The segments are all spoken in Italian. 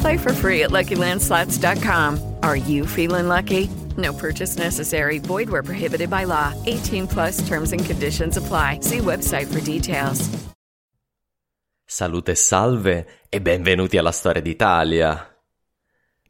Play for free at LuckyLandSlots.com. Are you feeling lucky? No purchase necessary. Void where prohibited by law. 18 plus terms and conditions apply. See website for details. Salute e salve e benvenuti alla Storia d'Italia.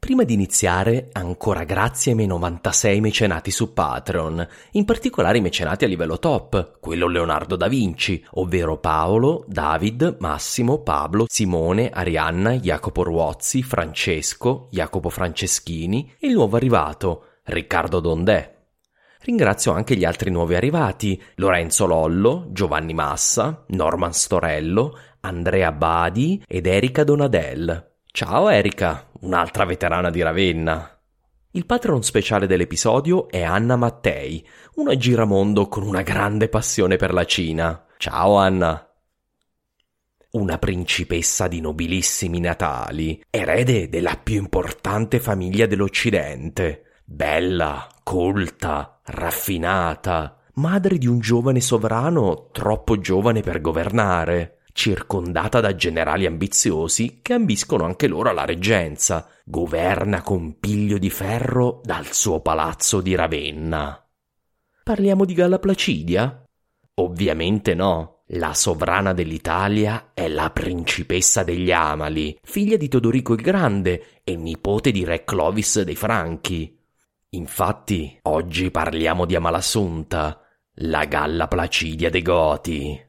Prima di iniziare, ancora grazie ai miei 96 mecenati su Patreon, in particolare i mecenati a livello top, quello Leonardo da Vinci, ovvero Paolo, David, Massimo, Pablo, Simone, Arianna, Jacopo Ruozzi, Francesco, Jacopo Franceschini e il nuovo arrivato, Riccardo Dondè. Ringrazio anche gli altri nuovi arrivati, Lorenzo Lollo, Giovanni Massa, Norman Storello, Andrea Badi ed Erika Donadel. Ciao Erika, un'altra veterana di Ravenna. Il patron speciale dell'episodio è Anna Mattei, una giramondo con una grande passione per la Cina. Ciao Anna. Una principessa di nobilissimi natali, erede della più importante famiglia dell'Occidente, bella, colta, raffinata, madre di un giovane sovrano troppo giovane per governare circondata da generali ambiziosi che ambiscono anche loro alla reggenza, governa con piglio di ferro dal suo palazzo di Ravenna. Parliamo di Galla Placidia? Ovviamente no. La sovrana dell'Italia è la principessa degli Amali, figlia di Teodorico il Grande e nipote di re Clovis dei Franchi. Infatti, oggi parliamo di Amalassunta, la Galla Placidia dei Goti.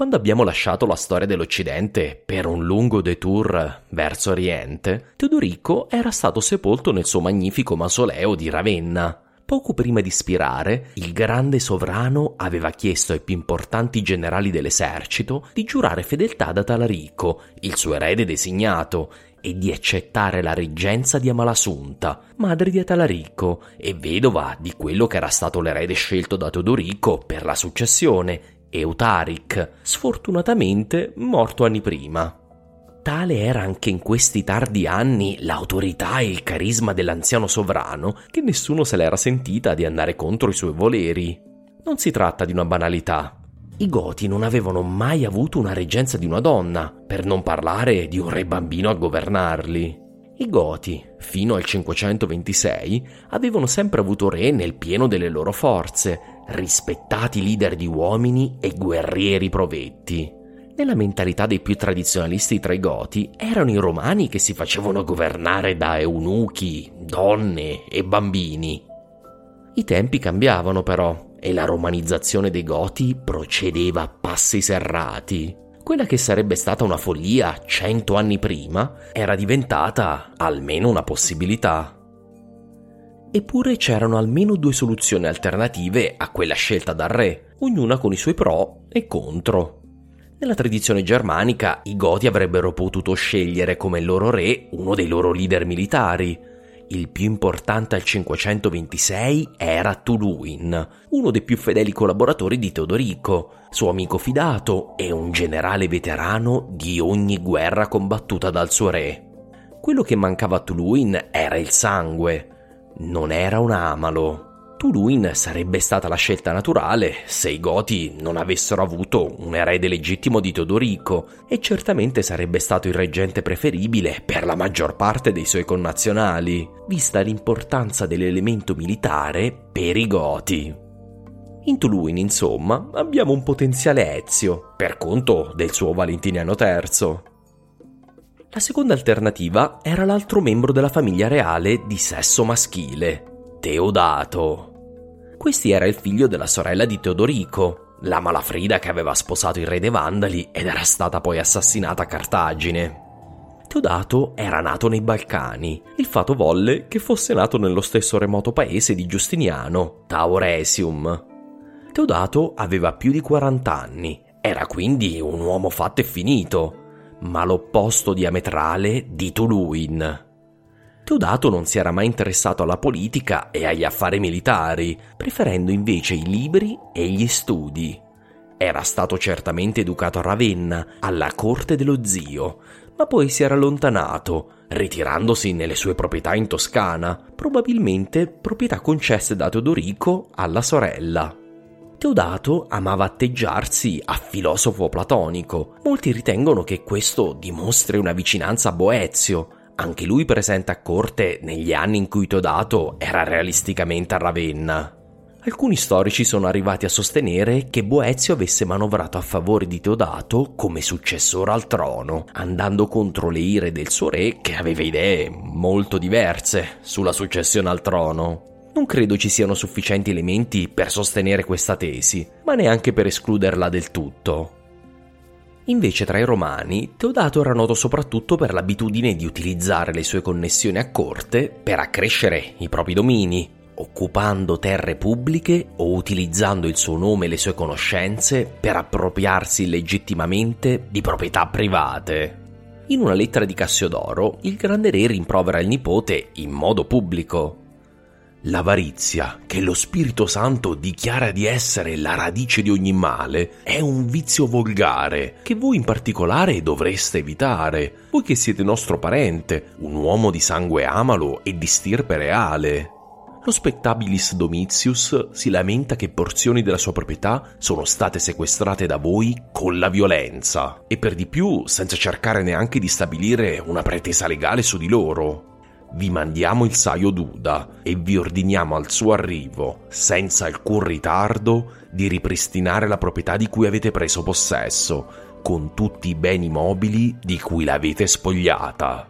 Quando abbiamo lasciato la storia dell'Occidente per un lungo detour verso Oriente, Teodorico era stato sepolto nel suo magnifico mausoleo di Ravenna. Poco prima di spirare, il grande sovrano aveva chiesto ai più importanti generali dell'esercito di giurare fedeltà ad Atalarico, il suo erede designato, e di accettare la reggenza di Amalasunta, madre di Atalarico e vedova di quello che era stato l'erede scelto da Teodorico per la successione, Eutaric, sfortunatamente morto anni prima. Tale era anche in questi tardi anni l'autorità e il carisma dell'anziano sovrano che nessuno se l'era sentita di andare contro i suoi voleri. Non si tratta di una banalità. I Goti non avevano mai avuto una reggenza di una donna, per non parlare di un re bambino a governarli. I Goti, fino al 526, avevano sempre avuto re nel pieno delle loro forze, rispettati leader di uomini e guerrieri provetti. Nella mentalità dei più tradizionalisti tra i Goti erano i romani che si facevano governare da eunuchi, donne e bambini. I tempi cambiavano però e la romanizzazione dei Goti procedeva a passi serrati. Quella che sarebbe stata una follia cento anni prima era diventata almeno una possibilità. Eppure c'erano almeno due soluzioni alternative a quella scelta dal re, ognuna con i suoi pro e contro. Nella tradizione germanica i Goti avrebbero potuto scegliere come loro re uno dei loro leader militari. Il più importante al 526 era Tuluin, uno dei più fedeli collaboratori di Teodorico, suo amico fidato e un generale veterano di ogni guerra combattuta dal suo re. Quello che mancava a Tuluin era il sangue, non era un amalo. Tuluin sarebbe stata la scelta naturale se i Goti non avessero avuto un erede legittimo di Teodorico e certamente sarebbe stato il reggente preferibile per la maggior parte dei suoi connazionali, vista l'importanza dell'elemento militare per i Goti. In Tuluin, insomma, abbiamo un potenziale Ezio, per conto del suo Valentiniano III. La seconda alternativa era l'altro membro della famiglia reale di sesso maschile, Teodato. Questi era il figlio della sorella di Teodorico, la Malafrida che aveva sposato il re dei Vandali ed era stata poi assassinata a Cartagine. Teodato era nato nei Balcani. Il fato volle che fosse nato nello stesso remoto paese di Giustiniano, Tauresium. Teodato aveva più di 40 anni, era quindi un uomo fatto e finito, ma l'opposto diametrale di Tuluin. Teodato non si era mai interessato alla politica e agli affari militari, preferendo invece i libri e gli studi. Era stato certamente educato a Ravenna, alla corte dello zio, ma poi si era allontanato, ritirandosi nelle sue proprietà in Toscana, probabilmente proprietà concesse da Teodorico alla sorella. Teodato amava atteggiarsi a filosofo platonico. Molti ritengono che questo dimostri una vicinanza a Boezio, anche lui presente a corte negli anni in cui Teodato era realisticamente a Ravenna. Alcuni storici sono arrivati a sostenere che Boezio avesse manovrato a favore di Teodato come successore al trono, andando contro le ire del suo re che aveva idee molto diverse sulla successione al trono. Non credo ci siano sufficienti elementi per sostenere questa tesi, ma neanche per escluderla del tutto. Invece tra i romani, Teodato era noto soprattutto per l'abitudine di utilizzare le sue connessioni a corte per accrescere i propri domini, occupando terre pubbliche o utilizzando il suo nome e le sue conoscenze per appropriarsi illegittimamente di proprietà private. In una lettera di Cassiodoro, il grande re rimprovera il nipote in modo pubblico. L'avarizia, che lo Spirito Santo dichiara di essere la radice di ogni male, è un vizio volgare che voi in particolare dovreste evitare, voi che siete nostro parente, un uomo di sangue amalo e di stirpe reale. Lo Spectabilis Domitius si lamenta che porzioni della sua proprietà sono state sequestrate da voi con la violenza, e per di più senza cercare neanche di stabilire una pretesa legale su di loro vi mandiamo il saio Duda e vi ordiniamo al suo arrivo, senza alcun ritardo, di ripristinare la proprietà di cui avete preso possesso, con tutti i beni mobili di cui l'avete spogliata.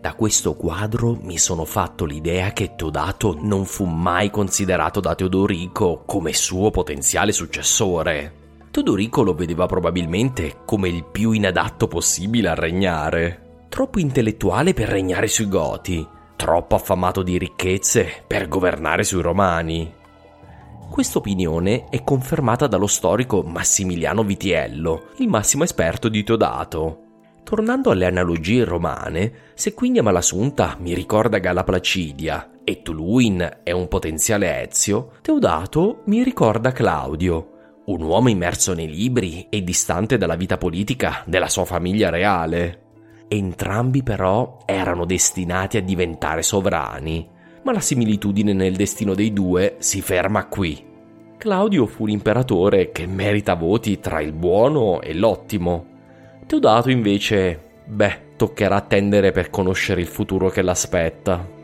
Da questo quadro mi sono fatto l'idea che Teodato non fu mai considerato da Teodorico come suo potenziale successore. Teodorico lo vedeva probabilmente come il più inadatto possibile a regnare troppo intellettuale per regnare sui Goti, troppo affamato di ricchezze per governare sui Romani. Questa opinione è confermata dallo storico Massimiliano Vitiello, il massimo esperto di Teodato. Tornando alle analogie romane, se quindi Malasunta mi ricorda Galla Placidia e Tuluin è un potenziale Ezio, Teodato mi ricorda Claudio, un uomo immerso nei libri e distante dalla vita politica della sua famiglia reale. Entrambi però erano destinati a diventare sovrani, ma la similitudine nel destino dei due si ferma qui. Claudio fu l'imperatore che merita voti tra il buono e l'ottimo. Teodato invece, beh, toccherà attendere per conoscere il futuro che l'aspetta.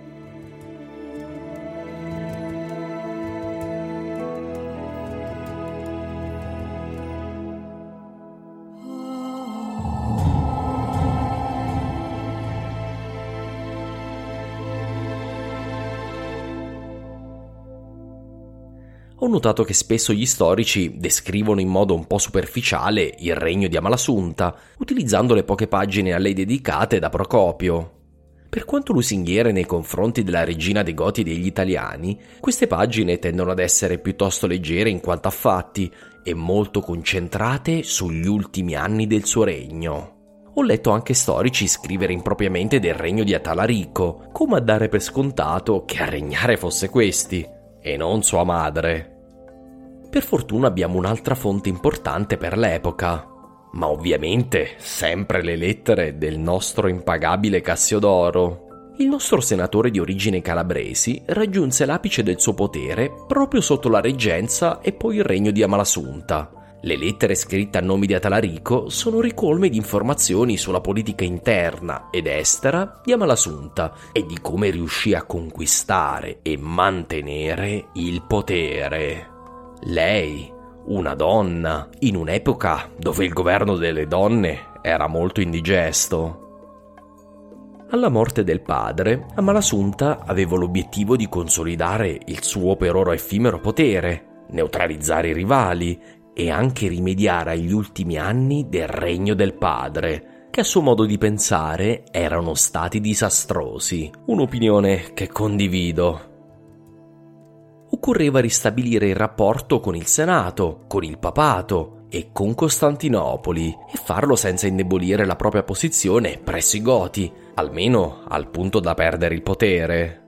Ho notato che spesso gli storici descrivono in modo un po' superficiale il regno di Amalasunta, utilizzando le poche pagine a lei dedicate da Procopio. Per quanto lusinghiere nei confronti della regina dei Goti e degli italiani, queste pagine tendono ad essere piuttosto leggere in quanto a fatti e molto concentrate sugli ultimi anni del suo regno. Ho letto anche storici scrivere impropriamente del regno di Atalarico, come a dare per scontato che a regnare fosse questi, e non sua madre. Per fortuna abbiamo un'altra fonte importante per l'epoca, ma ovviamente sempre le lettere del nostro impagabile Cassiodoro. Il nostro senatore di origine calabresi raggiunse l'apice del suo potere proprio sotto la reggenza e poi il regno di Amalasunta. Le lettere scritte a nome di Atalarico sono ricolme di informazioni sulla politica interna ed estera di Amalasunta e di come riuscì a conquistare e mantenere il potere. Lei, una donna, in un'epoca dove il governo delle donne era molto indigesto. Alla morte del padre, Amalasunta aveva l'obiettivo di consolidare il suo per ora effimero potere, neutralizzare i rivali e anche rimediare agli ultimi anni del regno del padre, che a suo modo di pensare erano stati disastrosi, un'opinione che condivido occorreva ristabilire il rapporto con il Senato, con il papato e con Costantinopoli e farlo senza indebolire la propria posizione presso i Goti, almeno al punto da perdere il potere.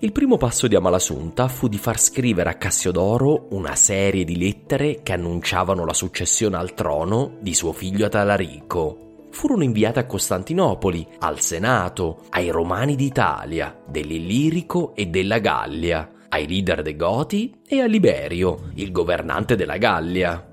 Il primo passo di Amalasunta fu di far scrivere a Cassiodoro una serie di lettere che annunciavano la successione al trono di suo figlio Atalarico furono inviate a Costantinopoli, al Senato, ai Romani d'Italia, dell'Illirico e della Gallia, ai leader dei Goti e a Liberio, il governante della Gallia.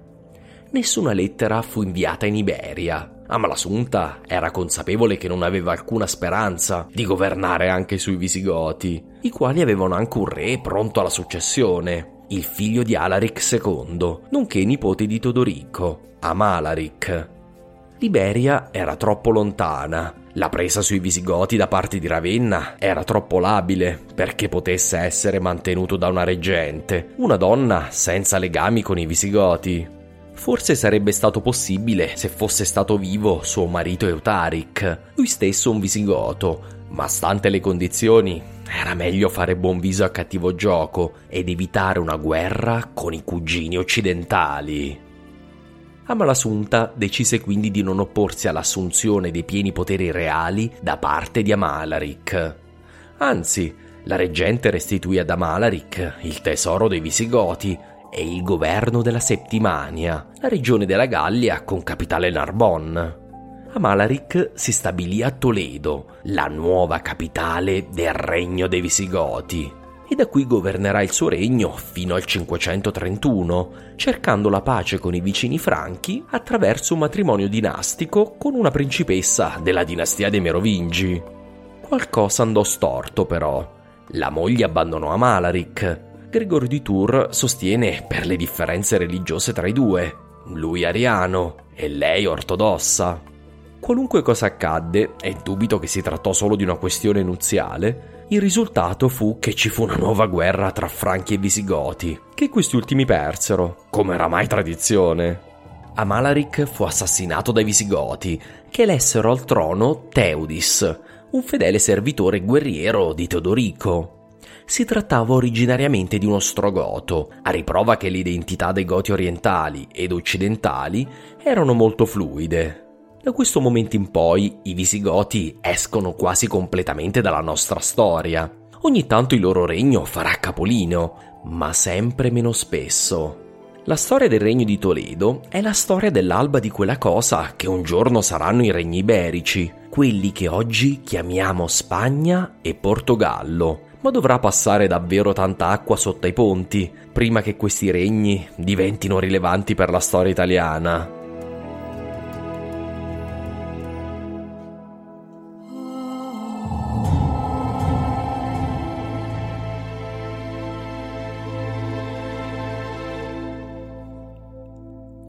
Nessuna lettera fu inviata in Iberia. Amalasunta era consapevole che non aveva alcuna speranza di governare anche sui Visigoti, i quali avevano anche un re pronto alla successione, il figlio di Alaric II, nonché nipote di Todorico, Amalaric, Liberia era troppo lontana. La presa sui Visigoti da parte di Ravenna era troppo labile perché potesse essere mantenuto da una reggente, una donna senza legami con i Visigoti. Forse sarebbe stato possibile se fosse stato vivo suo marito Eutaric, lui stesso un Visigoto, ma stante le condizioni era meglio fare buon viso a cattivo gioco ed evitare una guerra con i cugini occidentali. Amalasunta decise quindi di non opporsi all'assunzione dei pieni poteri reali da parte di Amalaric. Anzi, la reggente restituì ad Amalaric il tesoro dei Visigoti e il governo della Septimania, la regione della Gallia con capitale Narbonne. Amalaric si stabilì a Toledo, la nuova capitale del regno dei Visigoti e da qui governerà il suo regno fino al 531, cercando la pace con i vicini franchi attraverso un matrimonio dinastico con una principessa della dinastia dei Merovingi. Qualcosa andò storto però. La moglie abbandonò Amalaric. Gregorio di Tours sostiene per le differenze religiose tra i due, lui ariano e lei ortodossa. Qualunque cosa accadde, e dubito che si trattò solo di una questione nuziale, il risultato fu che ci fu una nuova guerra tra Franchi e Visigoti, che questi ultimi persero, come era mai tradizione. Amalaric fu assassinato dai Visigoti, che elessero al trono Teudis, un fedele servitore guerriero di Teodorico. Si trattava originariamente di uno strogoto, a riprova che le identità dei Goti orientali ed occidentali erano molto fluide. Da questo momento in poi i Visigoti escono quasi completamente dalla nostra storia. Ogni tanto il loro regno farà capolino, ma sempre meno spesso. La storia del regno di Toledo è la storia dell'alba di quella cosa che un giorno saranno i regni iberici, quelli che oggi chiamiamo Spagna e Portogallo. Ma dovrà passare davvero tanta acqua sotto i ponti prima che questi regni diventino rilevanti per la storia italiana.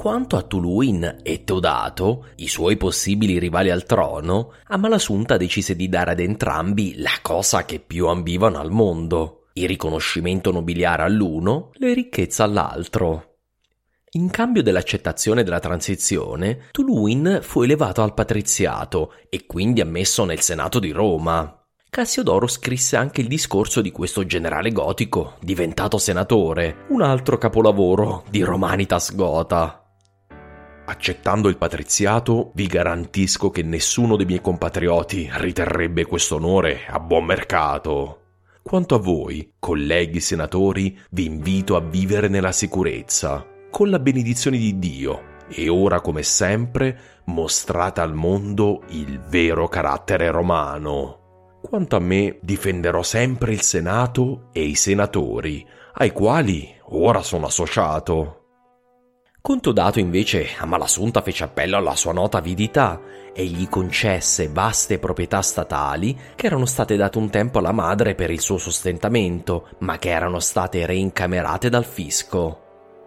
Quanto a Tuluin e Teodato, i suoi possibili rivali al trono, Amalasunta decise di dare ad entrambi la cosa che più ambivano al mondo, il riconoscimento nobiliare all'uno, le ricchezze all'altro. In cambio dell'accettazione della transizione, Tuluin fu elevato al patriziato e quindi ammesso nel Senato di Roma. Cassiodoro scrisse anche il discorso di questo generale gotico, diventato senatore, un altro capolavoro di Romanitas Gota. Accettando il patriziato, vi garantisco che nessuno dei miei compatrioti riterrebbe questo onore a buon mercato. Quanto a voi, colleghi senatori, vi invito a vivere nella sicurezza, con la benedizione di Dio, e ora come sempre mostrate al mondo il vero carattere romano. Quanto a me, difenderò sempre il Senato e i senatori, ai quali ora sono associato. Conto dato invece a Malasunta fece appello alla sua nota avidità e gli concesse vaste proprietà statali che erano state date un tempo alla madre per il suo sostentamento, ma che erano state reincamerate dal fisco.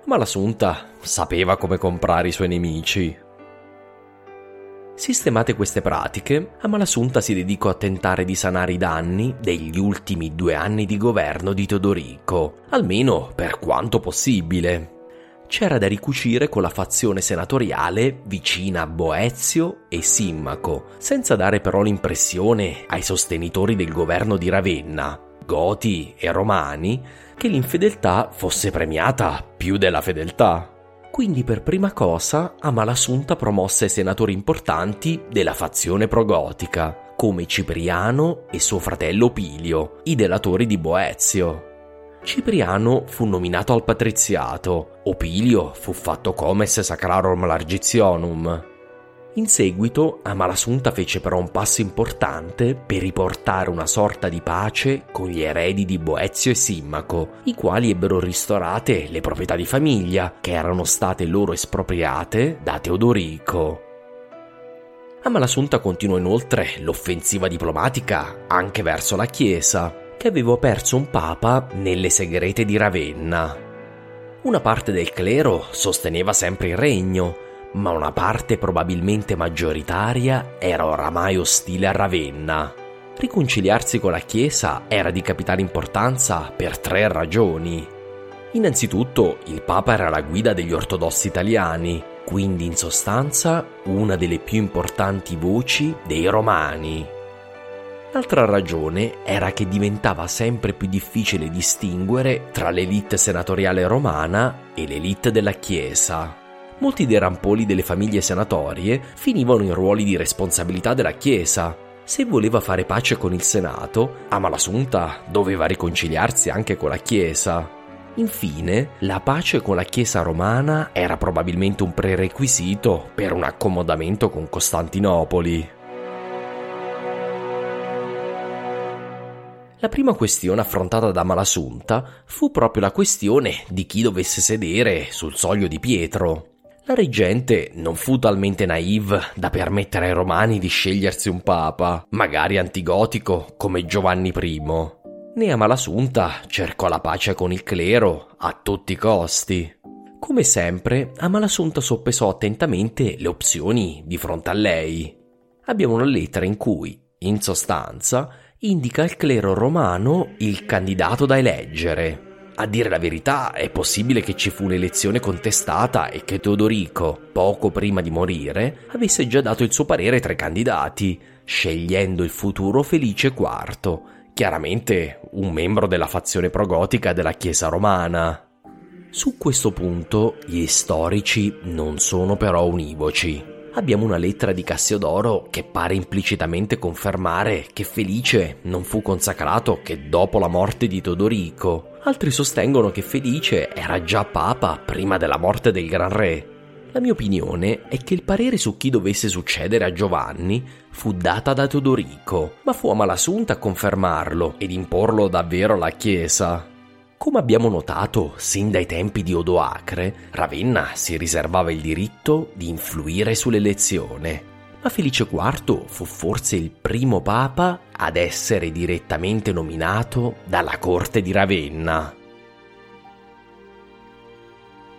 Malasunta sapeva come comprare i suoi nemici. Sistemate queste pratiche, Amalasunta si dedicò a tentare di sanare i danni degli ultimi due anni di governo di Teodorico, almeno per quanto possibile c'era da ricucire con la fazione senatoriale vicina a Boezio e Simmaco, senza dare però l'impressione ai sostenitori del governo di Ravenna, Goti e Romani, che l'infedeltà fosse premiata più della fedeltà. Quindi per prima cosa Amalasunta promosse senatori importanti della fazione progotica, come Cipriano e suo fratello Pilio, i delatori di Boezio. Cipriano fu nominato al patriziato, Opilio fu fatto comes sacrarum largitionum. In seguito Amalasunta fece però un passo importante per riportare una sorta di pace con gli eredi di Boezio e Simmaco, i quali ebbero ristorate le proprietà di famiglia che erano state loro espropriate da Teodorico. Amalasunta continuò inoltre l'offensiva diplomatica anche verso la Chiesa, che avevo perso un papa nelle segrete di Ravenna. Una parte del clero sosteneva sempre il regno, ma una parte probabilmente maggioritaria era oramai ostile a Ravenna. Riconciliarsi con la Chiesa era di capitale importanza per tre ragioni. Innanzitutto, il Papa era la guida degli ortodossi italiani, quindi in sostanza una delle più importanti voci dei romani. L'altra ragione era che diventava sempre più difficile distinguere tra l'elite senatoriale romana e l'elite della Chiesa. Molti dei rampoli delle famiglie senatorie finivano in ruoli di responsabilità della Chiesa. Se voleva fare pace con il Senato, Amalasunta doveva riconciliarsi anche con la Chiesa. Infine, la pace con la Chiesa romana era probabilmente un prerequisito per un accomodamento con Costantinopoli. La prima questione affrontata da Malasunta fu proprio la questione di chi dovesse sedere sul soglio di Pietro. La reggente non fu talmente naive da permettere ai romani di scegliersi un papa, magari antigotico come Giovanni I. Né Amalasunta cercò la pace con il clero a tutti i costi. Come sempre, Amalasunta soppesò attentamente le opzioni di fronte a lei. Abbiamo una lettera in cui, in sostanza, indica al clero romano il candidato da eleggere. A dire la verità, è possibile che ci fu un'elezione contestata e che Teodorico, poco prima di morire, avesse già dato il suo parere tra i candidati, scegliendo il futuro Felice IV, chiaramente un membro della fazione progotica della Chiesa romana. Su questo punto gli storici non sono però univoci abbiamo una lettera di Cassiodoro che pare implicitamente confermare che Felice non fu consacrato che dopo la morte di Todorico. Altri sostengono che Felice era già papa prima della morte del Gran Re. La mia opinione è che il parere su chi dovesse succedere a Giovanni fu data da Teodorico, ma fu a Malasunta a confermarlo ed imporlo davvero alla Chiesa. Come abbiamo notato sin dai tempi di Odoacre, Ravenna si riservava il diritto di influire sull'elezione, ma Felice IV fu forse il primo papa ad essere direttamente nominato dalla corte di Ravenna.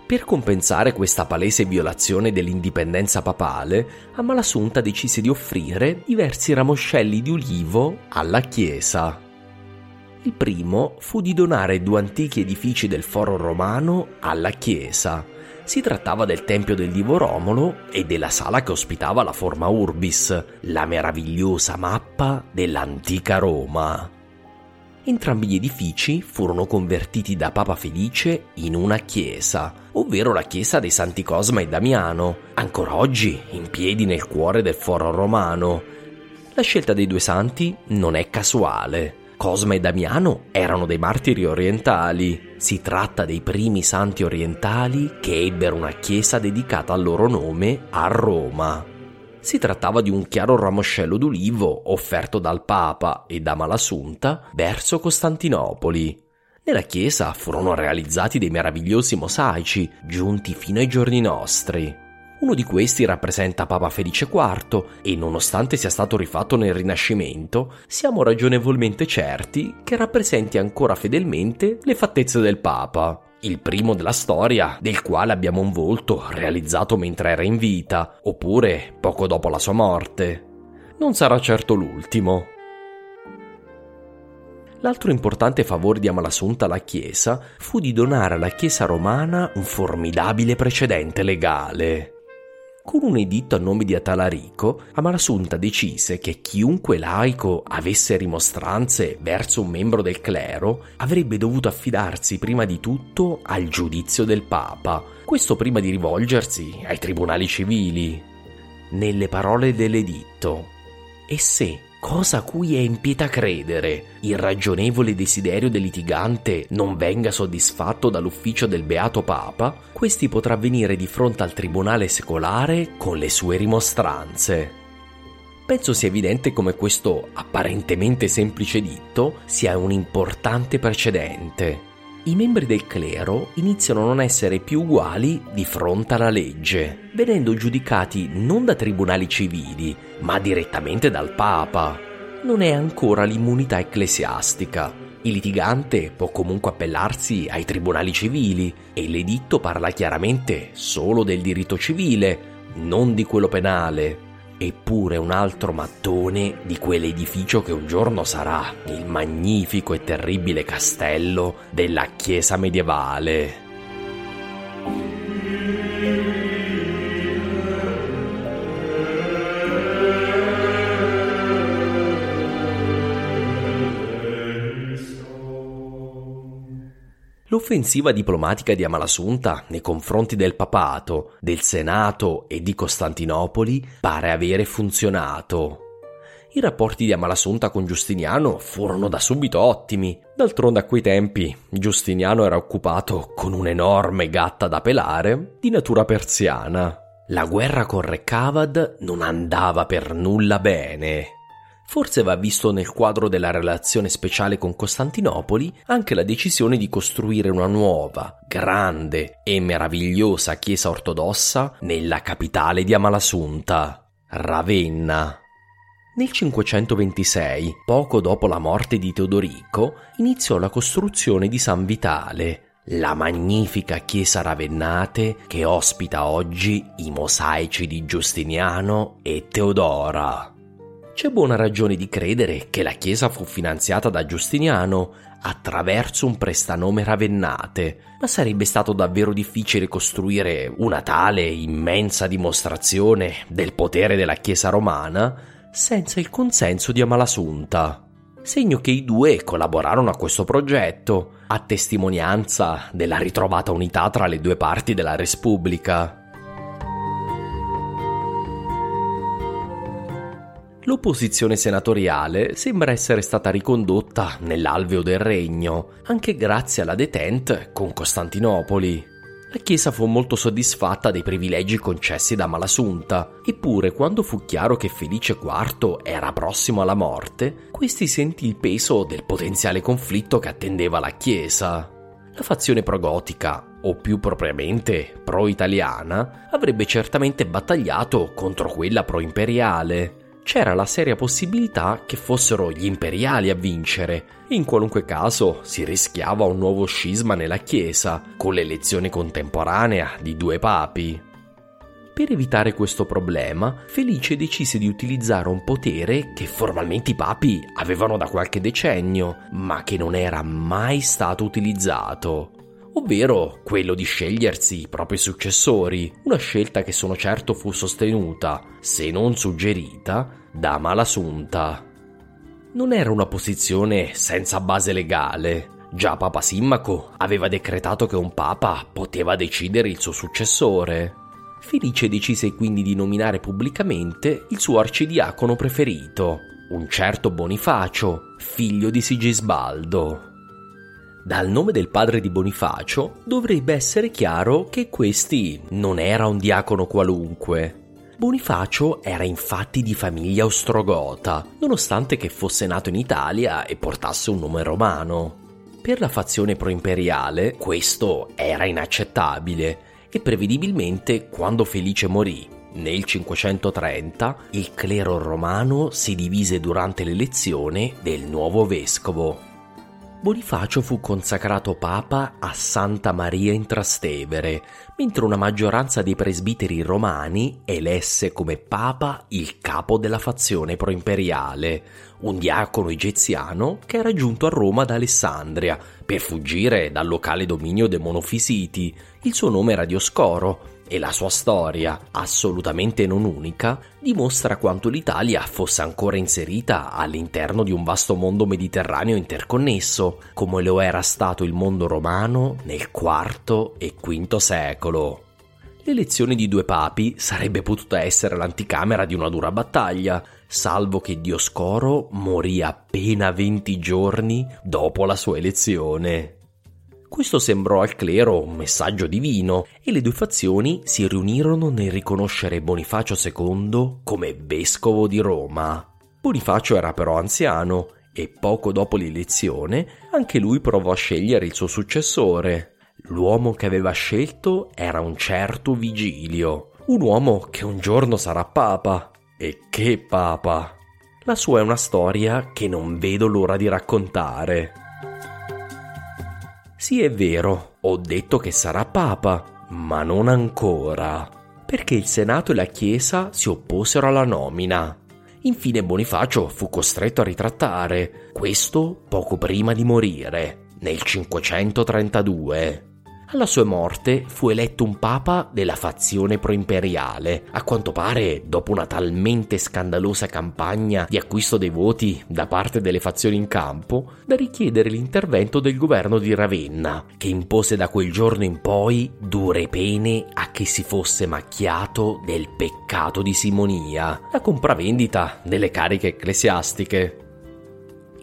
Per compensare questa palese violazione dell'indipendenza papale, Amalasuntha decise di offrire diversi ramoscelli di ulivo alla Chiesa. Il primo fu di donare due antichi edifici del foro romano alla chiesa. Si trattava del Tempio del Divo Romolo e della sala che ospitava la Forma Urbis, la meravigliosa mappa dell'antica Roma. Entrambi gli edifici furono convertiti da Papa Felice in una chiesa, ovvero la chiesa dei Santi Cosma e Damiano, ancora oggi in piedi nel cuore del foro romano. La scelta dei due santi non è casuale. Cosma e Damiano erano dei martiri orientali. Si tratta dei primi santi orientali che ebbero una chiesa dedicata al loro nome a Roma. Si trattava di un chiaro ramoscello d'ulivo offerto dal Papa e da Malasunta verso Costantinopoli. Nella chiesa furono realizzati dei meravigliosi mosaici giunti fino ai giorni nostri. Uno di questi rappresenta Papa Felice IV e nonostante sia stato rifatto nel Rinascimento, siamo ragionevolmente certi che rappresenti ancora fedelmente le fattezze del Papa. Il primo della storia, del quale abbiamo un volto realizzato mentre era in vita, oppure poco dopo la sua morte. Non sarà certo l'ultimo. L'altro importante favore di Amalassunta alla Chiesa fu di donare alla Chiesa romana un formidabile precedente legale. Con un editto a nome di Atalarico, Amalasunta decise che chiunque laico avesse rimostranze verso un membro del clero avrebbe dovuto affidarsi prima di tutto al giudizio del Papa, questo prima di rivolgersi ai tribunali civili. Nelle parole dell'editto, e se cosa a cui è in pietà credere, il ragionevole desiderio del litigante non venga soddisfatto dall'ufficio del Beato Papa, questi potrà venire di fronte al tribunale secolare con le sue rimostranze. Penso sia evidente come questo apparentemente semplice ditto sia un importante precedente. I membri del clero iniziano a non essere più uguali di fronte alla legge, venendo giudicati non da tribunali civili, ma direttamente dal Papa. Non è ancora l'immunità ecclesiastica. Il litigante può comunque appellarsi ai tribunali civili e l'editto parla chiaramente solo del diritto civile, non di quello penale eppure un altro mattone di quell'edificio che un giorno sarà il magnifico e terribile castello della chiesa medievale. L'offensiva diplomatica di Amalasunta nei confronti del papato, del Senato e di Costantinopoli pare avere funzionato. I rapporti di Amalasunta con Giustiniano furono da subito ottimi. D'altronde a quei tempi Giustiniano era occupato con un'enorme gatta da pelare di natura persiana. La guerra con Re Cavad non andava per nulla bene Forse va visto nel quadro della relazione speciale con Costantinopoli anche la decisione di costruire una nuova, grande e meravigliosa chiesa ortodossa nella capitale di Amalasunta, Ravenna. Nel 526, poco dopo la morte di Teodorico, iniziò la costruzione di San Vitale, la magnifica chiesa ravennate che ospita oggi i mosaici di Giustiniano e Teodora. C'è buona ragione di credere che la chiesa fu finanziata da Giustiniano attraverso un prestanome ravennate, ma sarebbe stato davvero difficile costruire una tale immensa dimostrazione del potere della Chiesa romana senza il consenso di Amalasunta. Segno che i due collaborarono a questo progetto, a testimonianza della ritrovata unità tra le due parti della Repubblica. L'opposizione senatoriale sembra essere stata ricondotta nell'alveo del regno, anche grazie alla detente con Costantinopoli. La Chiesa fu molto soddisfatta dei privilegi concessi da Malasunta, eppure quando fu chiaro che Felice IV era prossimo alla morte, questi sentì il peso del potenziale conflitto che attendeva la Chiesa. La fazione progotica, o più propriamente pro-italiana, avrebbe certamente battagliato contro quella pro-imperiale, c'era la seria possibilità che fossero gli imperiali a vincere in qualunque caso si rischiava un nuovo scisma nella Chiesa con l'elezione contemporanea di due papi. Per evitare questo problema, Felice decise di utilizzare un potere che formalmente i papi avevano da qualche decennio, ma che non era mai stato utilizzato ovvero quello di scegliersi i propri successori, una scelta che sono certo fu sostenuta, se non suggerita, da Malasunta. Non era una posizione senza base legale. Già Papa Simmaco aveva decretato che un papa poteva decidere il suo successore. Felice decise quindi di nominare pubblicamente il suo arcidiacono preferito, un certo Bonifacio, figlio di Sigisbaldo. Dal nome del padre di Bonifacio dovrebbe essere chiaro che questi non era un diacono qualunque. Bonifacio era infatti di famiglia ostrogota, nonostante che fosse nato in Italia e portasse un nome romano. Per la fazione proimperiale questo era inaccettabile e prevedibilmente quando Felice morì nel 530 il clero romano si divise durante l'elezione del nuovo vescovo. Bonifacio fu consacrato papa a Santa Maria in Trastevere, mentre una maggioranza dei presbiteri romani elesse come papa il capo della fazione proimperiale, un diacono egiziano che era giunto a Roma da Alessandria per fuggire dal locale dominio dei Monofisiti. Il suo nome era Dioscoro e la sua storia, assolutamente non unica, dimostra quanto l'Italia fosse ancora inserita all'interno di un vasto mondo mediterraneo interconnesso, come lo era stato il mondo romano nel IV e V secolo. L'elezione di due papi sarebbe potuta essere l'anticamera di una dura battaglia, salvo che Dioscoro morì appena 20 giorni dopo la sua elezione. Questo sembrò al clero un messaggio divino e le due fazioni si riunirono nel riconoscere Bonifacio II come vescovo di Roma. Bonifacio era però anziano e poco dopo l'elezione anche lui provò a scegliere il suo successore. L'uomo che aveva scelto era un certo Vigilio, un uomo che un giorno sarà papa. E che papa! La sua è una storia che non vedo l'ora di raccontare. Sì, è vero, ho detto che sarà papa, ma non ancora, perché il Senato e la Chiesa si opposero alla nomina. Infine Bonifacio fu costretto a ritrattare, questo poco prima di morire, nel 532. Alla sua morte fu eletto un papa della fazione proimperiale, a quanto pare dopo una talmente scandalosa campagna di acquisto dei voti da parte delle fazioni in campo, da richiedere l'intervento del governo di Ravenna, che impose da quel giorno in poi dure pene a chi si fosse macchiato del peccato di simonia, la compravendita delle cariche ecclesiastiche.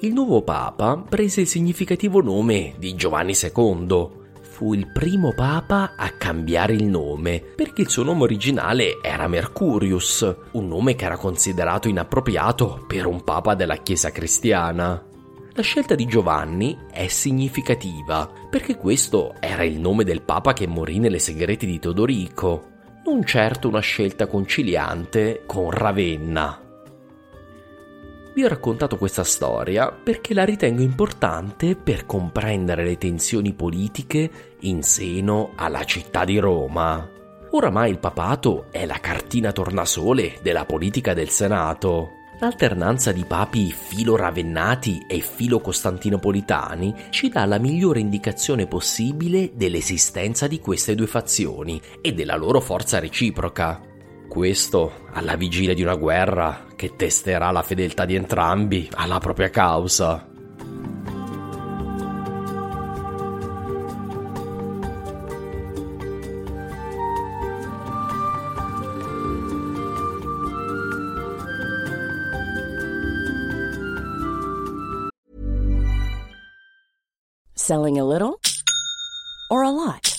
Il nuovo papa prese il significativo nome di Giovanni II, fu il primo papa a cambiare il nome, perché il suo nome originale era Mercurius, un nome che era considerato inappropriato per un papa della Chiesa cristiana. La scelta di Giovanni è significativa, perché questo era il nome del papa che morì nelle segrete di Teodorico, non certo una scelta conciliante con Ravenna. Vi ho raccontato questa storia perché la ritengo importante per comprendere le tensioni politiche in seno alla città di Roma. Oramai il papato è la cartina tornasole della politica del Senato. L'alternanza di papi filo-ravennati e filo-costantinopolitani ci dà la migliore indicazione possibile dell'esistenza di queste due fazioni e della loro forza reciproca. Questo alla vigilia di una guerra che testerà la fedeltà di entrambi alla propria causa. Selling a little or a lot?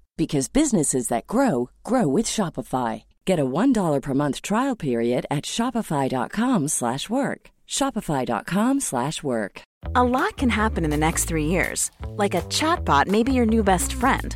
because businesses that grow grow with Shopify. Get a $1 per month trial period at shopify.com slash work. Shopify.com slash work. A lot can happen in the next three years. Like a chatbot may be your new best friend.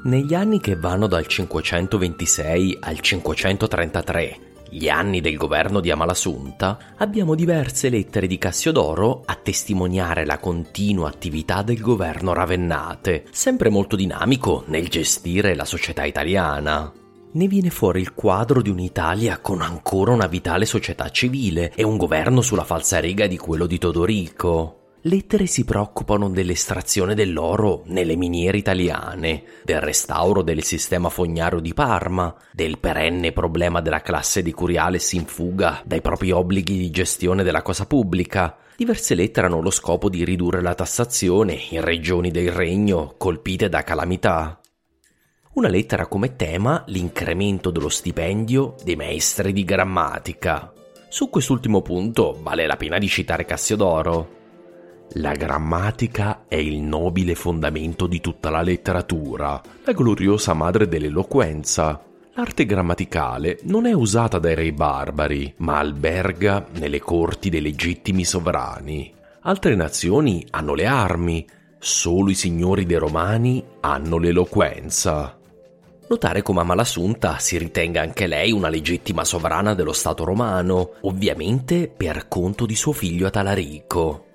Negli anni che vanno dal 526 al 533, gli anni del governo di Amalasunta, abbiamo diverse lettere di Cassiodoro a testimoniare la continua attività del governo ravennate, sempre molto dinamico nel gestire la società italiana. Ne viene fuori il quadro di un'Italia con ancora una vitale società civile e un governo sulla falsariga di quello di Todorico lettere si preoccupano dell'estrazione dell'oro nelle miniere italiane, del restauro del sistema fognario di Parma, del perenne problema della classe di Curiales in fuga dai propri obblighi di gestione della cosa pubblica. Diverse lettere hanno lo scopo di ridurre la tassazione in regioni del regno colpite da calamità. Una lettera come tema l'incremento dello stipendio dei maestri di grammatica. Su quest'ultimo punto vale la pena di citare Cassiodoro. La grammatica è il nobile fondamento di tutta la letteratura, la gloriosa madre dell'eloquenza. L'arte grammaticale non è usata dai re barbari, ma alberga nelle corti dei legittimi sovrani. Altre nazioni hanno le armi, solo i signori dei romani hanno l'eloquenza. Notare come Amalassunta si ritenga anche lei una legittima sovrana dello Stato romano, ovviamente per conto di suo figlio Atalarico.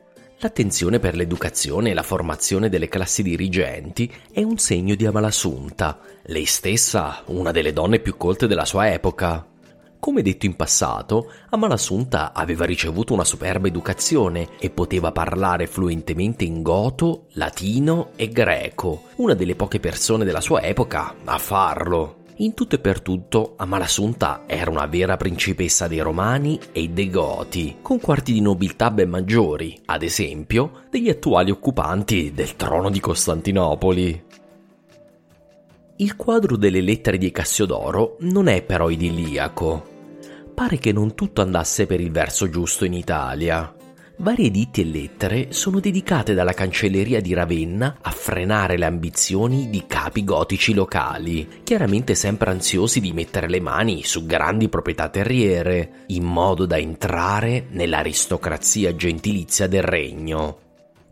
L'attenzione per l'educazione e la formazione delle classi dirigenti è un segno di Amalassunta, lei stessa una delle donne più colte della sua epoca. Come detto in passato, Amalassunta aveva ricevuto una superba educazione e poteva parlare fluentemente in goto, latino e greco, una delle poche persone della sua epoca a farlo. In tutto e per tutto, Amalasunta era una vera principessa dei Romani e dei Goti, con quarti di nobiltà ben maggiori, ad esempio, degli attuali occupanti del trono di Costantinopoli. Il quadro delle lettere di Cassiodoro non è però idilliaco. Pare che non tutto andasse per il verso giusto in Italia. Vari editti e lettere sono dedicate dalla cancelleria di Ravenna a frenare le ambizioni di capi gotici locali, chiaramente sempre ansiosi di mettere le mani su grandi proprietà terriere, in modo da entrare nell'aristocrazia gentilizia del regno.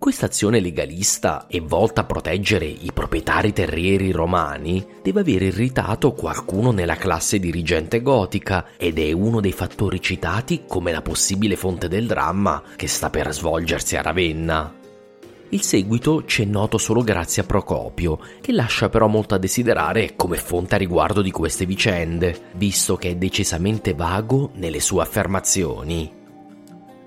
Questa azione legalista e volta a proteggere i proprietari terrieri romani deve aver irritato qualcuno nella classe dirigente gotica ed è uno dei fattori citati come la possibile fonte del dramma che sta per svolgersi a Ravenna. Il seguito ci è noto solo grazie a Procopio, che lascia però molto a desiderare come fonte a riguardo di queste vicende, visto che è decisamente vago nelle sue affermazioni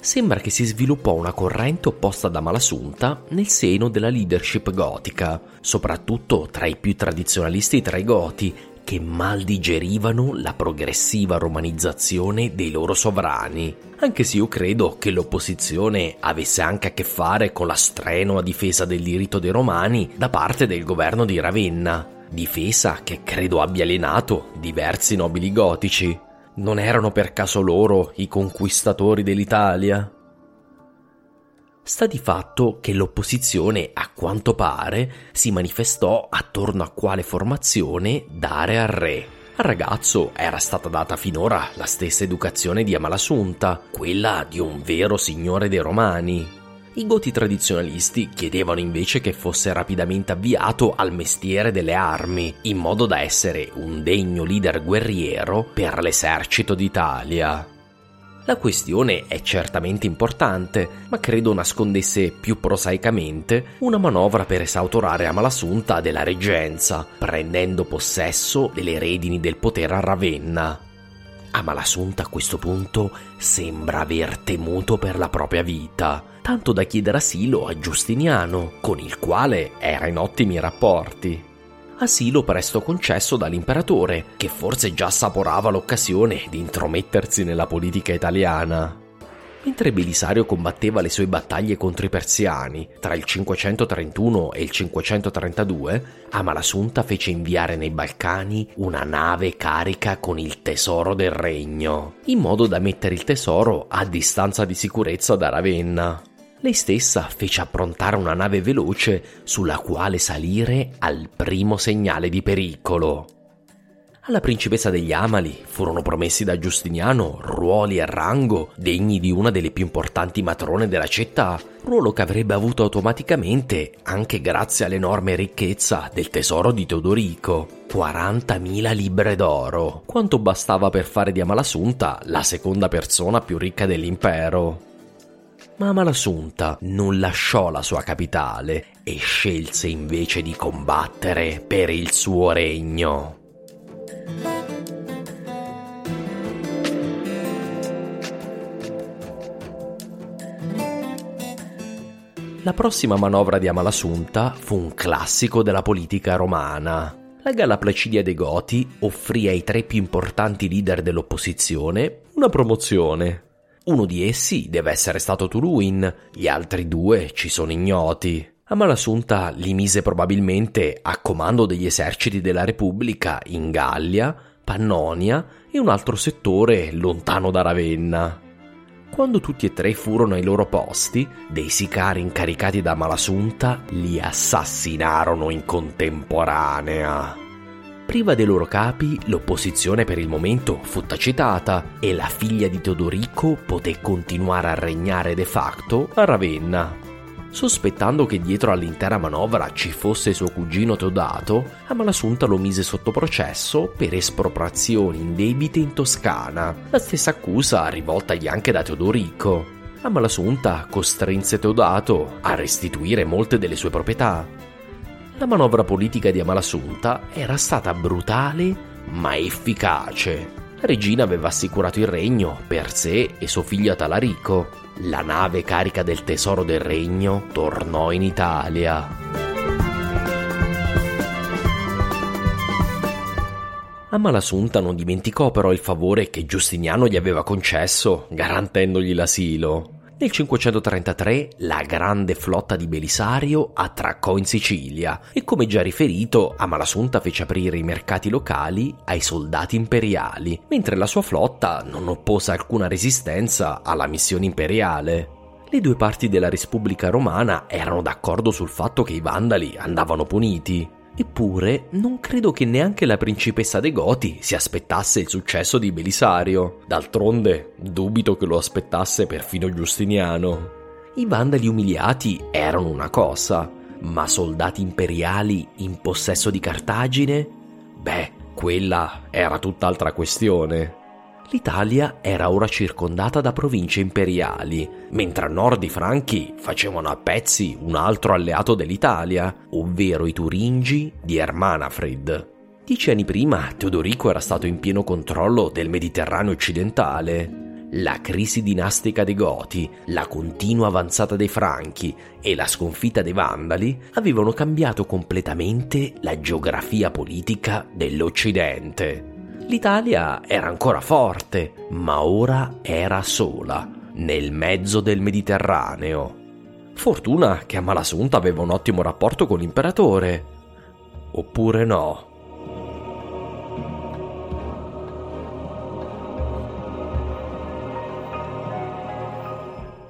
sembra che si sviluppò una corrente opposta da Malasunta nel seno della leadership gotica, soprattutto tra i più tradizionalisti tra i goti, che mal digerivano la progressiva romanizzazione dei loro sovrani, anche se io credo che l'opposizione avesse anche a che fare con la strenua difesa del diritto dei romani da parte del governo di Ravenna, difesa che credo abbia alienato diversi nobili gotici. Non erano per caso loro i conquistatori dell'Italia? Sta di fatto che l'opposizione, a quanto pare, si manifestò attorno a quale formazione dare al re. Al ragazzo era stata data finora la stessa educazione di Amalasunta, quella di un vero signore dei Romani. I goti tradizionalisti chiedevano invece che fosse rapidamente avviato al mestiere delle armi, in modo da essere un degno leader guerriero per l'esercito d'Italia. La questione è certamente importante, ma credo nascondesse più prosaicamente una manovra per esautorare Amalassunta della reggenza, prendendo possesso delle redini del potere a Ravenna. Amalasunta a questo punto sembra aver temuto per la propria vita, tanto da chiedere asilo a Giustiniano, con il quale era in ottimi rapporti. asilo presto concesso dall'imperatore, che forse già assaporava l'occasione di intromettersi nella politica italiana. Mentre Belisario combatteva le sue battaglie contro i persiani tra il 531 e il 532, Amalasunta fece inviare nei Balcani una nave carica con il tesoro del regno, in modo da mettere il tesoro a distanza di sicurezza da Ravenna. Lei stessa fece approntare una nave veloce sulla quale salire al primo segnale di pericolo. Alla principessa degli Amali furono promessi da Giustiniano ruoli e rango degni di una delle più importanti matrone della città, ruolo che avrebbe avuto automaticamente anche grazie all'enorme ricchezza del tesoro di Teodorico. 40.000 libbre d'oro, quanto bastava per fare di Amalasunta la seconda persona più ricca dell'impero. Ma Amalasunta non lasciò la sua capitale e scelse invece di combattere per il suo regno. La prossima manovra di Amalasunta fu un classico della politica romana. La Galla Placidia dei Goti offrì ai tre più importanti leader dell'opposizione una promozione. Uno di essi deve essere stato Tuluin, gli altri due ci sono ignoti. Amalasunta li mise probabilmente a comando degli eserciti della Repubblica in Gallia, Pannonia e un altro settore lontano da Ravenna. Quando tutti e tre furono ai loro posti, dei sicari incaricati da Malasunta li assassinarono in contemporanea. Priva dei loro capi, l'opposizione per il momento fu tacitata e la figlia di Teodorico poté continuare a regnare de facto a Ravenna. Sospettando che dietro all'intera manovra ci fosse suo cugino Teodato, Amalasunta lo mise sotto processo per espropriazioni indebite in Toscana, la stessa accusa rivoltagli anche da Teodorico. Amalasunta costrinse Teodato a restituire molte delle sue proprietà. La manovra politica di Amalasunta era stata brutale ma efficace. La regina aveva assicurato il regno per sé e suo figlio Atalarico la nave carica del tesoro del regno tornò in Italia. Amalasunta non dimenticò però il favore che Giustiniano gli aveva concesso, garantendogli l'asilo. Nel 533 la grande flotta di Belisario attraccò in Sicilia e come già riferito Amalasunta fece aprire i mercati locali ai soldati imperiali, mentre la sua flotta non oppose alcuna resistenza alla missione imperiale. Le due parti della Repubblica Romana erano d'accordo sul fatto che i vandali andavano puniti. Eppure non credo che neanche la principessa dei Goti si aspettasse il successo di Belisario. D'altronde, dubito che lo aspettasse perfino Giustiniano. I vandali umiliati erano una cosa, ma soldati imperiali in possesso di Cartagine? Beh, quella era tutt'altra questione. L'Italia era ora circondata da province imperiali, mentre a nord i Franchi facevano a pezzi un altro alleato dell'Italia, ovvero i Turingi di Ermanafrid. Dieci anni prima Teodorico era stato in pieno controllo del Mediterraneo occidentale. La crisi dinastica dei Goti, la continua avanzata dei Franchi e la sconfitta dei Vandali avevano cambiato completamente la geografia politica dell'Occidente. L'Italia era ancora forte, ma ora era sola, nel mezzo del Mediterraneo. Fortuna che Amalasunta aveva un ottimo rapporto con l'imperatore. Oppure no?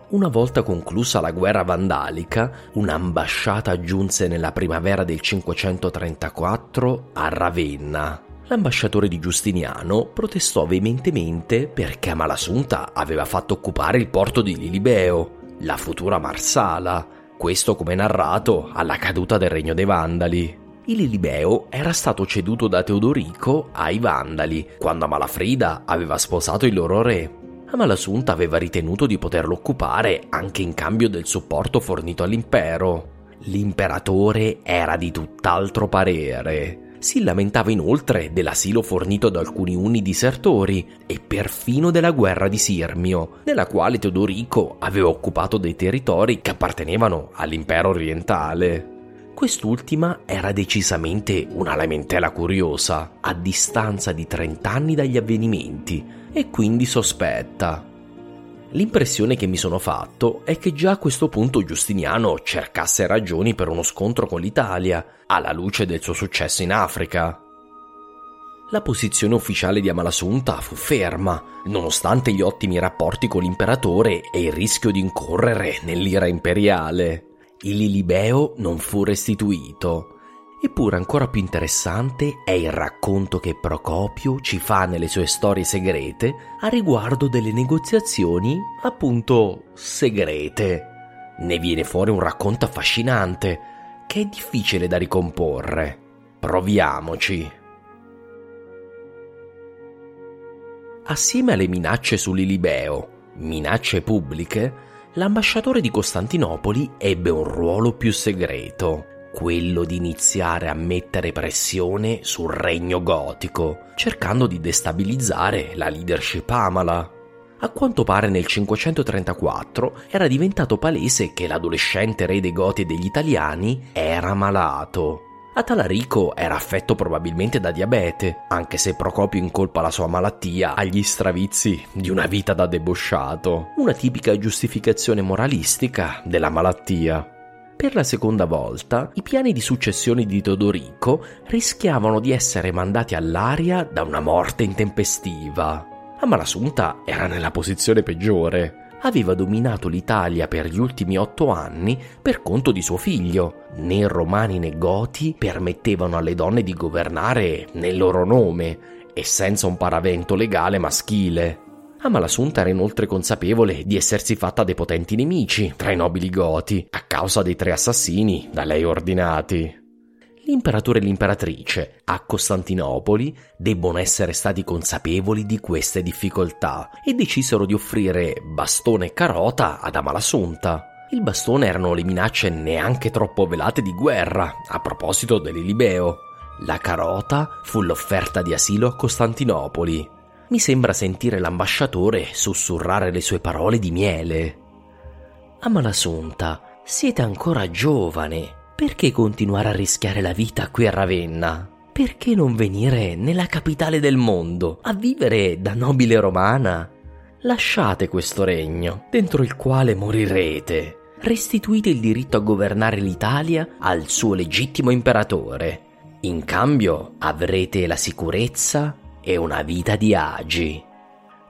Una volta conclusa la guerra vandalica, un'ambasciata giunse nella primavera del 534 a Ravenna, L'ambasciatore di Giustiniano protestò veementemente perché Amalasunta aveva fatto occupare il porto di Lilibeo, la futura Marsala, questo come narrato alla caduta del regno dei Vandali. Il Lilibeo era stato ceduto da Teodorico ai Vandali quando Amalafrida aveva sposato il loro re. Amalasunta aveva ritenuto di poterlo occupare anche in cambio del supporto fornito all'impero. L'imperatore era di tutt'altro parere si lamentava inoltre dell'asilo fornito da alcuni unni disertori e perfino della guerra di Sirmio, nella quale Teodorico aveva occupato dei territori che appartenevano all'impero orientale. Quest'ultima era decisamente una lamentela curiosa, a distanza di 30 anni dagli avvenimenti, e quindi sospetta. L'impressione che mi sono fatto è che già a questo punto Giustiniano cercasse ragioni per uno scontro con l'Italia, alla luce del suo successo in Africa. La posizione ufficiale di Amalasunta fu ferma, nonostante gli ottimi rapporti con l'imperatore e il rischio di incorrere nell'ira imperiale. Il Lilibeo non fu restituito. Eppure ancora più interessante è il racconto che Procopio ci fa nelle sue storie segrete a riguardo delle negoziazioni appunto segrete. Ne viene fuori un racconto affascinante che è difficile da ricomporre. Proviamoci. Assieme alle minacce su Lilibeo, minacce pubbliche, l'ambasciatore di Costantinopoli ebbe un ruolo più segreto, quello di iniziare a mettere pressione sul regno gotico, cercando di destabilizzare la leadership amala. A quanto pare nel 534 era diventato palese che l'adolescente re dei Goti e degli Italiani era malato Atalarico era affetto probabilmente da diabete, anche se Procopio incolpa la sua malattia agli stravizi di una vita da debosciato, una tipica giustificazione moralistica della malattia. Per la seconda volta, i piani di successione di Teodorico rischiavano di essere mandati all'aria da una morte intempestiva. Amalasunta era nella posizione peggiore aveva dominato l'Italia per gli ultimi otto anni per conto di suo figlio. Né romani né goti permettevano alle donne di governare nel loro nome e senza un paravento legale maschile. Amalasunta era inoltre consapevole di essersi fatta dei potenti nemici tra i nobili goti a causa dei tre assassini da lei ordinati l'imperatore e l'imperatrice a Costantinopoli debbono essere stati consapevoli di queste difficoltà e decisero di offrire bastone e carota ad Amalasunta. Il bastone erano le minacce neanche troppo velate di guerra, a proposito dell'Ilibeo. La carota fu l'offerta di asilo a Costantinopoli. Mi sembra sentire l'ambasciatore sussurrare le sue parole di miele. Amalasunta, siete ancora giovane perché continuare a rischiare la vita qui a Ravenna? Perché non venire nella capitale del mondo a vivere da nobile romana? Lasciate questo regno, dentro il quale morirete. Restituite il diritto a governare l'Italia al suo legittimo imperatore. In cambio avrete la sicurezza e una vita di agi.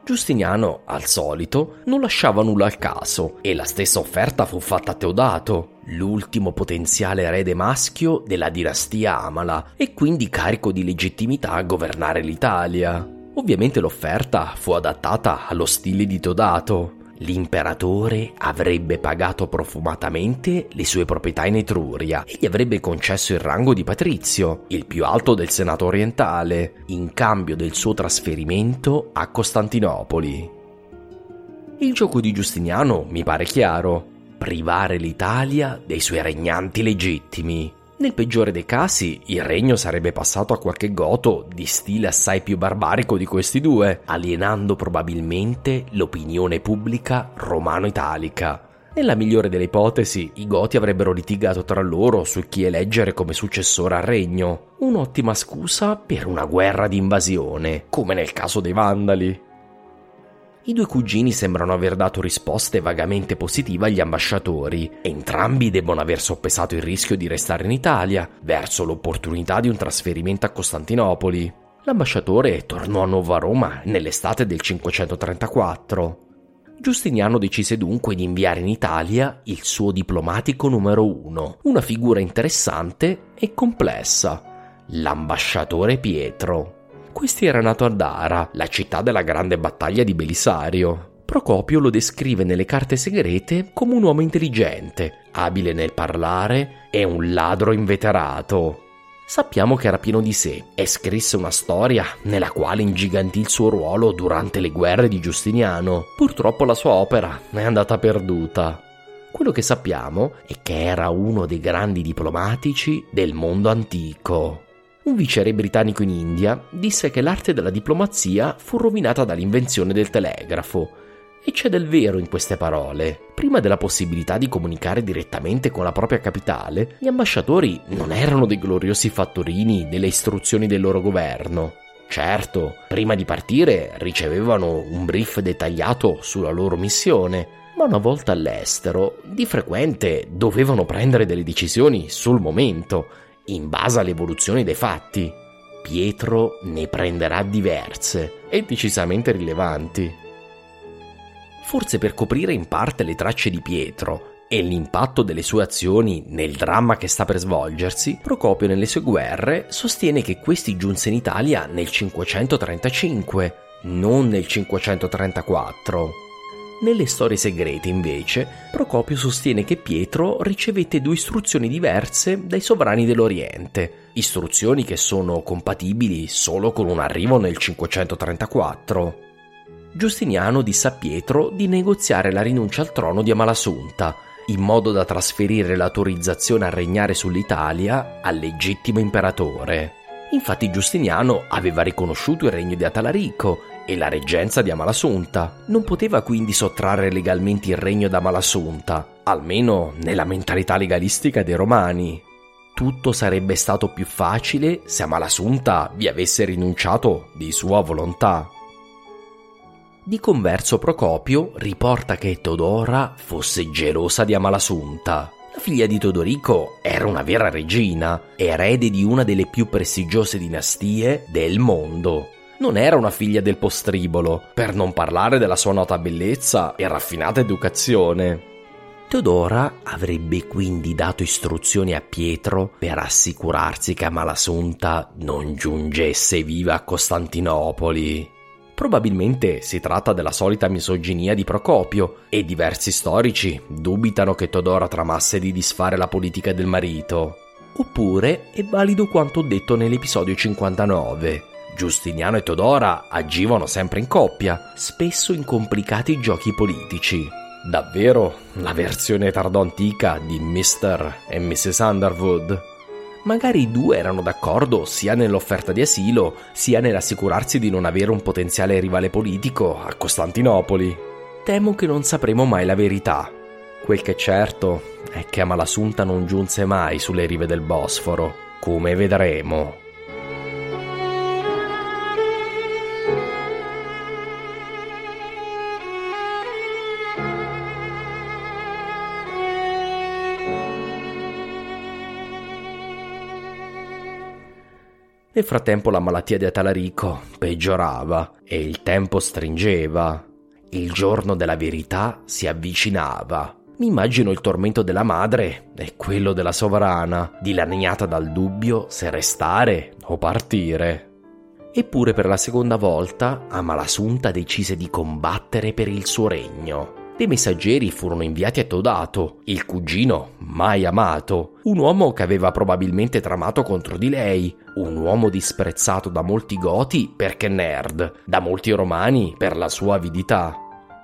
Giustiniano, al solito, non lasciava nulla al caso e la stessa offerta fu fatta a Teodato, l'ultimo potenziale erede maschio della dinastia Amala e quindi carico di legittimità a governare l'Italia. Ovviamente l'offerta fu adattata allo stile di Teodato, L'imperatore avrebbe pagato profumatamente le sue proprietà in Etruria e gli avrebbe concesso il rango di patrizio, il più alto del Senato orientale, in cambio del suo trasferimento a Costantinopoli. Il gioco di Giustiniano mi pare chiaro, privare l'Italia dei suoi regnanti legittimi nel peggiore dei casi, il regno sarebbe passato a qualche goto di stile assai più barbarico di questi due, alienando probabilmente l'opinione pubblica romano-italica. Nella migliore delle ipotesi, i Goti avrebbero litigato tra loro su chi eleggere come successore al regno. Un'ottima scusa per una guerra di invasione, come nel caso dei Vandali. I due cugini sembrano aver dato risposte vagamente positive agli ambasciatori. Entrambi debbono aver soppesato il rischio di restare in Italia verso l'opportunità di un trasferimento a Costantinopoli. L'ambasciatore tornò a Nuova Roma nell'estate del 534. Giustiniano decise dunque di inviare in Italia il suo diplomatico numero uno, una figura interessante e complessa, l'ambasciatore Pietro. Questi era nato a Dara, la città della grande battaglia di Belisario. Procopio lo descrive nelle carte segrete come un uomo intelligente, abile nel parlare e un ladro inveterato. Sappiamo che era pieno di sé e scrisse una storia nella quale ingigantì il suo ruolo durante le guerre di Giustiniano. Purtroppo la sua opera è andata perduta. Quello che sappiamo è che era uno dei grandi diplomatici del mondo antico un viceré britannico in India disse che l'arte della diplomazia fu rovinata dall'invenzione del telegrafo E c'è del vero in queste parole. Prima della possibilità di comunicare direttamente con la propria capitale, gli ambasciatori non erano dei gloriosi fattorini delle istruzioni del loro governo. Certo, prima di partire ricevevano un brief dettagliato sulla loro missione, ma una volta all'estero, di frequente dovevano prendere delle decisioni sul momento, in base all'evoluzione dei fatti. Pietro ne prenderà diverse e decisamente rilevanti. Forse per coprire in parte le tracce di Pietro e l'impatto delle sue azioni nel dramma che sta per svolgersi, Procopio nelle sue guerre sostiene che questi giunse in Italia nel 535, non nel 534. Nelle storie segrete, invece, Procopio sostiene che Pietro ricevette due istruzioni diverse dai sovrani dell'Oriente, istruzioni che sono compatibili solo con un arrivo nel 534. Giustiniano disse a Pietro di negoziare la rinuncia al trono di Amalasuntha, in modo da trasferire l'autorizzazione a regnare sull'Italia al legittimo imperatore. Infatti Giustiniano aveva riconosciuto il regno di Atalarico e la reggenza di Amalasuntha. Non poteva quindi sottrarre legalmente il regno da Amalasuntha, almeno nella mentalità legalistica dei romani. Tutto sarebbe stato più facile se Amalasuntha vi avesse rinunciato di sua volontà. Di converso Procopio riporta che Teodora fosse gelosa di Amalasunta. La figlia di Teodorico era una vera regina, erede di una delle più prestigiose dinastie del mondo. Non era una figlia del postribolo, per non parlare della sua nota bellezza e raffinata educazione. Teodora avrebbe quindi dato istruzioni a Pietro per assicurarsi che Amalasunta non giungesse viva a Costantinopoli. Probabilmente si tratta della solita misoginia di Procopio e diversi storici dubitano che Teodora tramasse di disfare la politica del marito. Oppure è valido quanto detto nell'episodio 59. Giustiniano e Teodora agivano sempre in coppia, spesso in complicati giochi politici. Davvero la versione tardo-antica di Mr. e Mrs. Underwood. Magari i due erano d'accordo sia nell'offerta di asilo, sia nell'assicurarsi di non avere un potenziale rivale politico a Costantinopoli. Temo che non sapremo mai la verità. Quel che è certo è che Amalasunta non giunse mai sulle rive del Bosforo, come vedremo. Nel frattempo la malattia di Atalarico peggiorava e il tempo stringeva. Il giorno della verità si avvicinava. Mi immagino il tormento della madre e quello della sovrana, dilaniata dal dubbio se restare o partire. Eppure per la seconda volta Amalasunta decise di combattere per il suo regno. Dei messaggeri furono inviati a Teodato, il cugino mai amato, un uomo che aveva probabilmente tramato contro di lei, un uomo disprezzato da molti goti perché nerd, da molti romani per la sua avidità.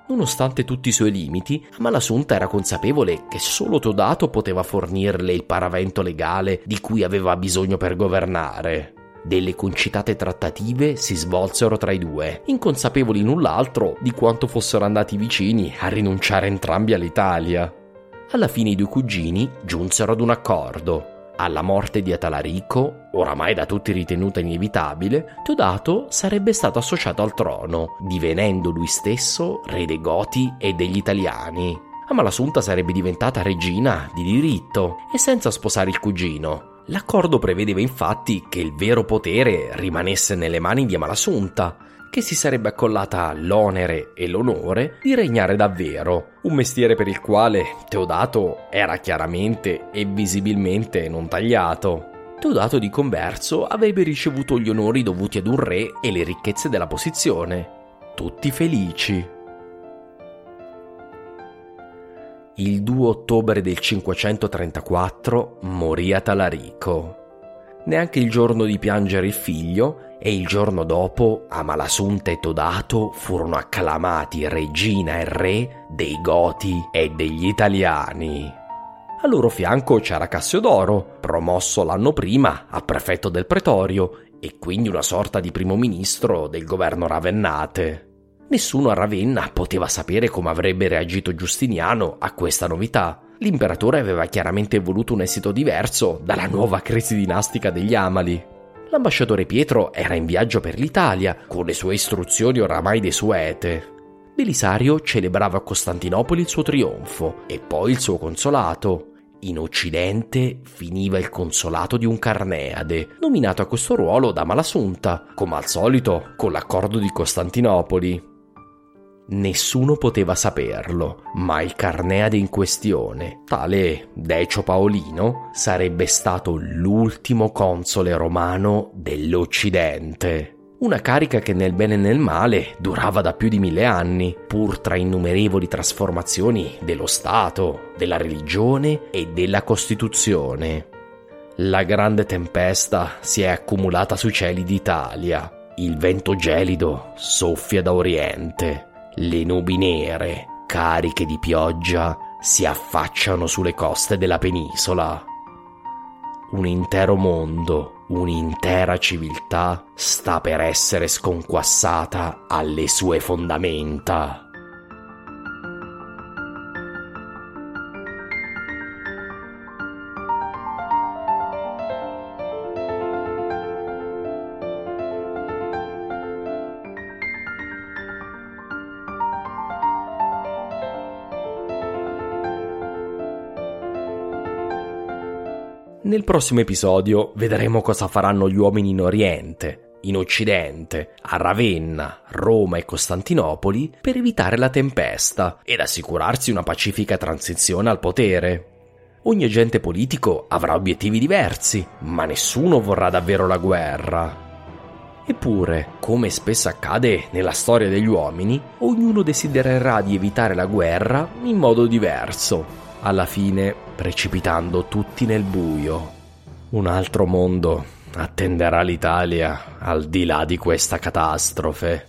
Nonostante tutti i suoi limiti, Amalasunta era consapevole che solo Teodato poteva fornirle il paravento legale di cui aveva bisogno per governare. Delle concitate trattative si svolsero tra i due, inconsapevoli l'un l'altro di quanto fossero andati vicini a rinunciare entrambi all'Italia. Alla fine i due cugini giunsero ad un accordo. Alla morte di Atalarico, oramai da tutti ritenuta inevitabile, Teodato sarebbe stato associato al trono, divenendo lui stesso re dei Goti e degli Italiani. Amalasunta sarebbe diventata regina di diritto e senza sposare il cugino, L'accordo prevedeva infatti che il vero potere rimanesse nelle mani di Amalasunta, che si sarebbe accollata l'onere e l'onore di regnare davvero, un mestiere per il quale Teodato era chiaramente e visibilmente non tagliato. Teodato di converso avrebbe ricevuto gli onori dovuti ad un re e le ricchezze della posizione. Tutti felici. Il 2 ottobre del 534 morì a Talarico. Neanche il giorno di piangere il figlio e il giorno dopo Amalasunta e Todato furono acclamati regina e re dei Goti e degli Italiani. A loro fianco c'era Cassiodoro, promosso l'anno prima a prefetto del pretorio e quindi una sorta di primo ministro del governo ravennate. Nessuno a Ravenna poteva sapere come avrebbe reagito Giustiniano a questa novità. L'imperatore aveva chiaramente voluto un esito diverso dalla nuova crisi dinastica degli Amali. L'ambasciatore Pietro era in viaggio per l'Italia, con le sue istruzioni oramai desuete. Belisario celebrava a Costantinopoli il suo trionfo e poi il suo consolato. In Occidente finiva il consolato di un Carneade, nominato a questo ruolo da Malasunta, come al solito con l'accordo di Costantinopoli. Nessuno poteva saperlo, ma il Carneade in questione, tale Decio Paolino, sarebbe stato l'ultimo console romano dell'Occidente. Una carica che nel bene e nel male durava da più di mille anni, pur tra innumerevoli trasformazioni dello Stato, della religione e della Costituzione. La grande tempesta si è accumulata sui cieli d'Italia. Il vento gelido soffia da oriente. Le nubi nere, cariche di pioggia, si affacciano sulle coste della penisola. Un intero mondo, un'intera civiltà sta per essere sconquassata alle sue fondamenta. Nel prossimo episodio vedremo cosa faranno gli uomini in Oriente, in Occidente, a Ravenna, Roma e Costantinopoli per evitare la tempesta ed assicurarsi una pacifica transizione al potere. Ogni agente politico avrà obiettivi diversi, ma nessuno vorrà davvero la guerra. Eppure, come spesso accade nella storia degli uomini, ognuno desidererà di evitare la guerra in modo diverso alla fine precipitando tutti nel buio. Un altro mondo attenderà l'Italia al di là di questa catastrofe.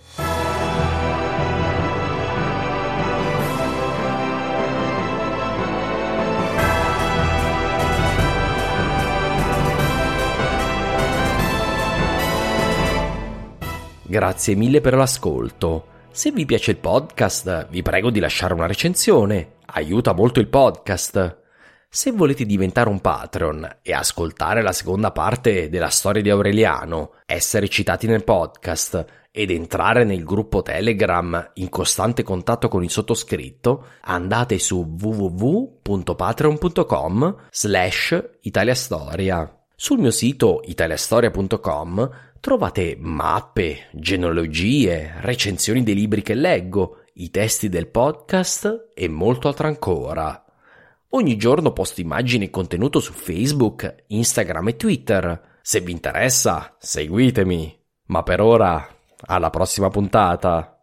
Grazie mille per l'ascolto. Se vi piace il podcast, vi prego di lasciare una recensione aiuta molto il podcast. Se volete diventare un Patreon e ascoltare la seconda parte della storia di Aureliano, essere citati nel podcast ed entrare nel gruppo Telegram in costante contatto con il sottoscritto, andate su www.patreon.com slash italiastoria. Sul mio sito italiastoria.com trovate mappe, genealogie, recensioni dei libri che leggo, i testi del podcast e molto altro ancora. Ogni giorno posto immagini e contenuto su Facebook, Instagram e Twitter. Se vi interessa, seguitemi. Ma per ora, alla prossima puntata.